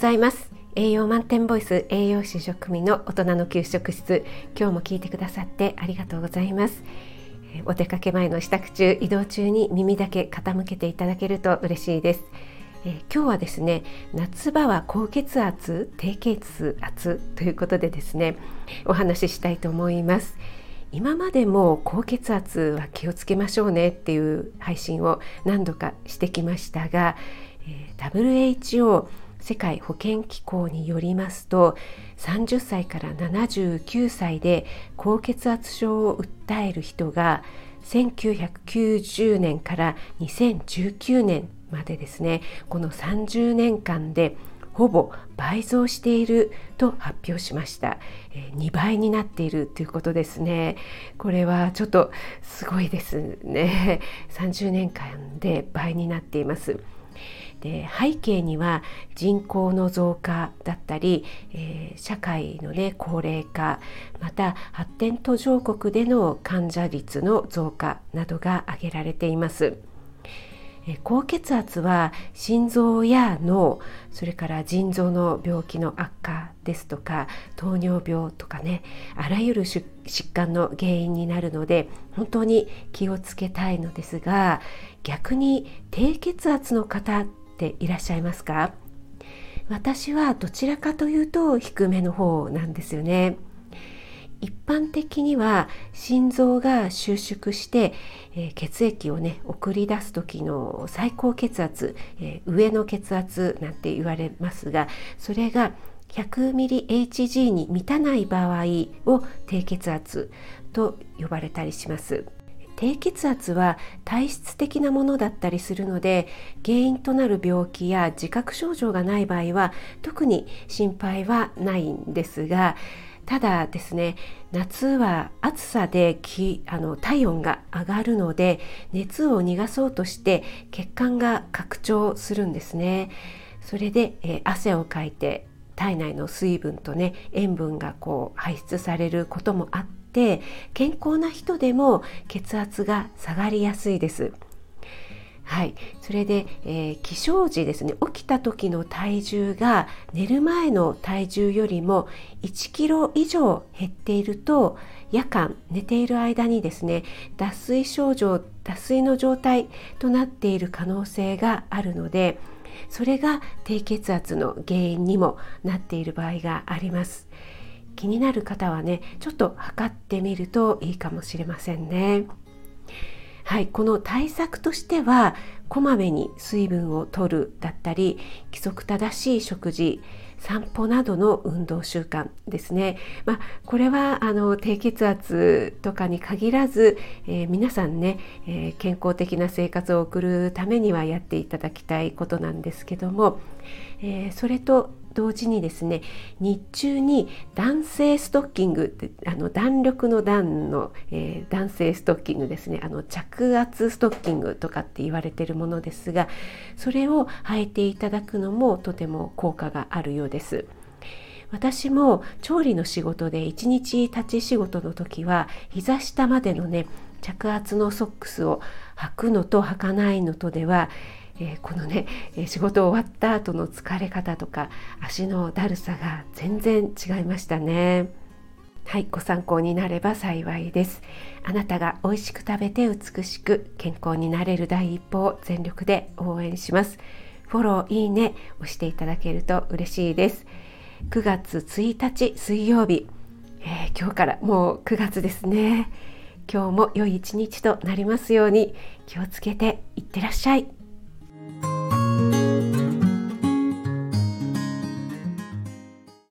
ざいます。栄養満点ボイス栄養士食味の大人の給食室。今日も聞いてくださってありがとうございます。お出かけ前の支度中移動中に耳だけ傾けていただけると嬉しいです。え今日はですね夏場は高血圧低血圧ということでですねお話ししたいと思います。今までも高血圧は気をつけましょうねっていう配信を何度かしてきましたが、え WHO 世界保健機構によりますと30歳から79歳で高血圧症を訴える人が1990年から2019年までですねこの30年間でほぼ倍増していると発表しました、2倍になっているということですね。これはちょっとすごいですね。30年間で倍になっています。で背景には人口の増加だったり、えー、社会の、ね、高齢化また発展途上国での患者率の増加などが挙げられています。高血圧は心臓や脳それから腎臓の病気の悪化ですとか糖尿病とかねあらゆる疾患の原因になるので本当に気をつけたいのですが逆に低血圧の方っていらっしゃいますか？私はどちらかというと低めの方なんですよね。一般的には心臓が収縮して、えー、血液をね送り出す時の最高血圧、えー、上の血圧なんて言われますがそれが 100mHg に満たない場合を低血圧と呼ばれたりします。低血圧は体質的なものだったりするので原因となる病気や自覚症状がない場合は特に心配はないんですがただですね夏は暑さできあの体温が上がるので熱を逃がそうとして血管が拡張するんですねそれで、え、汗をかいて体内の水分とね塩分がこう排出されることもあって健康な人でも血圧が下がりやすいです。はい、それで、えー、起床時ですね起きた時の体重が寝る前の体重よりも1キロ以上減っていると夜間寝ている間にですね脱水症状脱水の状態となっている可能性があるのでそれが低血圧の原因にもなっている場合があります。気になる方はねちょっと測ってみるといいかもしれませんね。はい、この対策としてはこまめに水分を取るだったり規則正しい食事散歩などの運動習慣ですね。まあ、これはあの低血圧とかに限らず、えー、皆さんね、えー、健康的な生活を送るためにはやっていただきたいことなんですけども、えー、それと同時にですね日中に弾性ストッキングってあの弾力の弾の、えー、弾性ストッキングですねあの着圧ストッキングとかって言われてるものですがそれを履いていただくのもとても効果があるようです。私も調理の仕事で一日立ち仕事の時は膝下までのね着圧のソックスを履くのと履かないのとではえー、このね、仕事終わった後の疲れ方とか足のだるさが全然違いましたね。はい、ご参考になれば幸いです。あなたが美味しく食べて美しく健康になれる第一歩を全力で応援します。フォロー、いいね押していただけると嬉しいです。9月1日水曜日、えー、今日からもう9月ですね。今日も良い一日となりますように気をつけていってらっしゃい。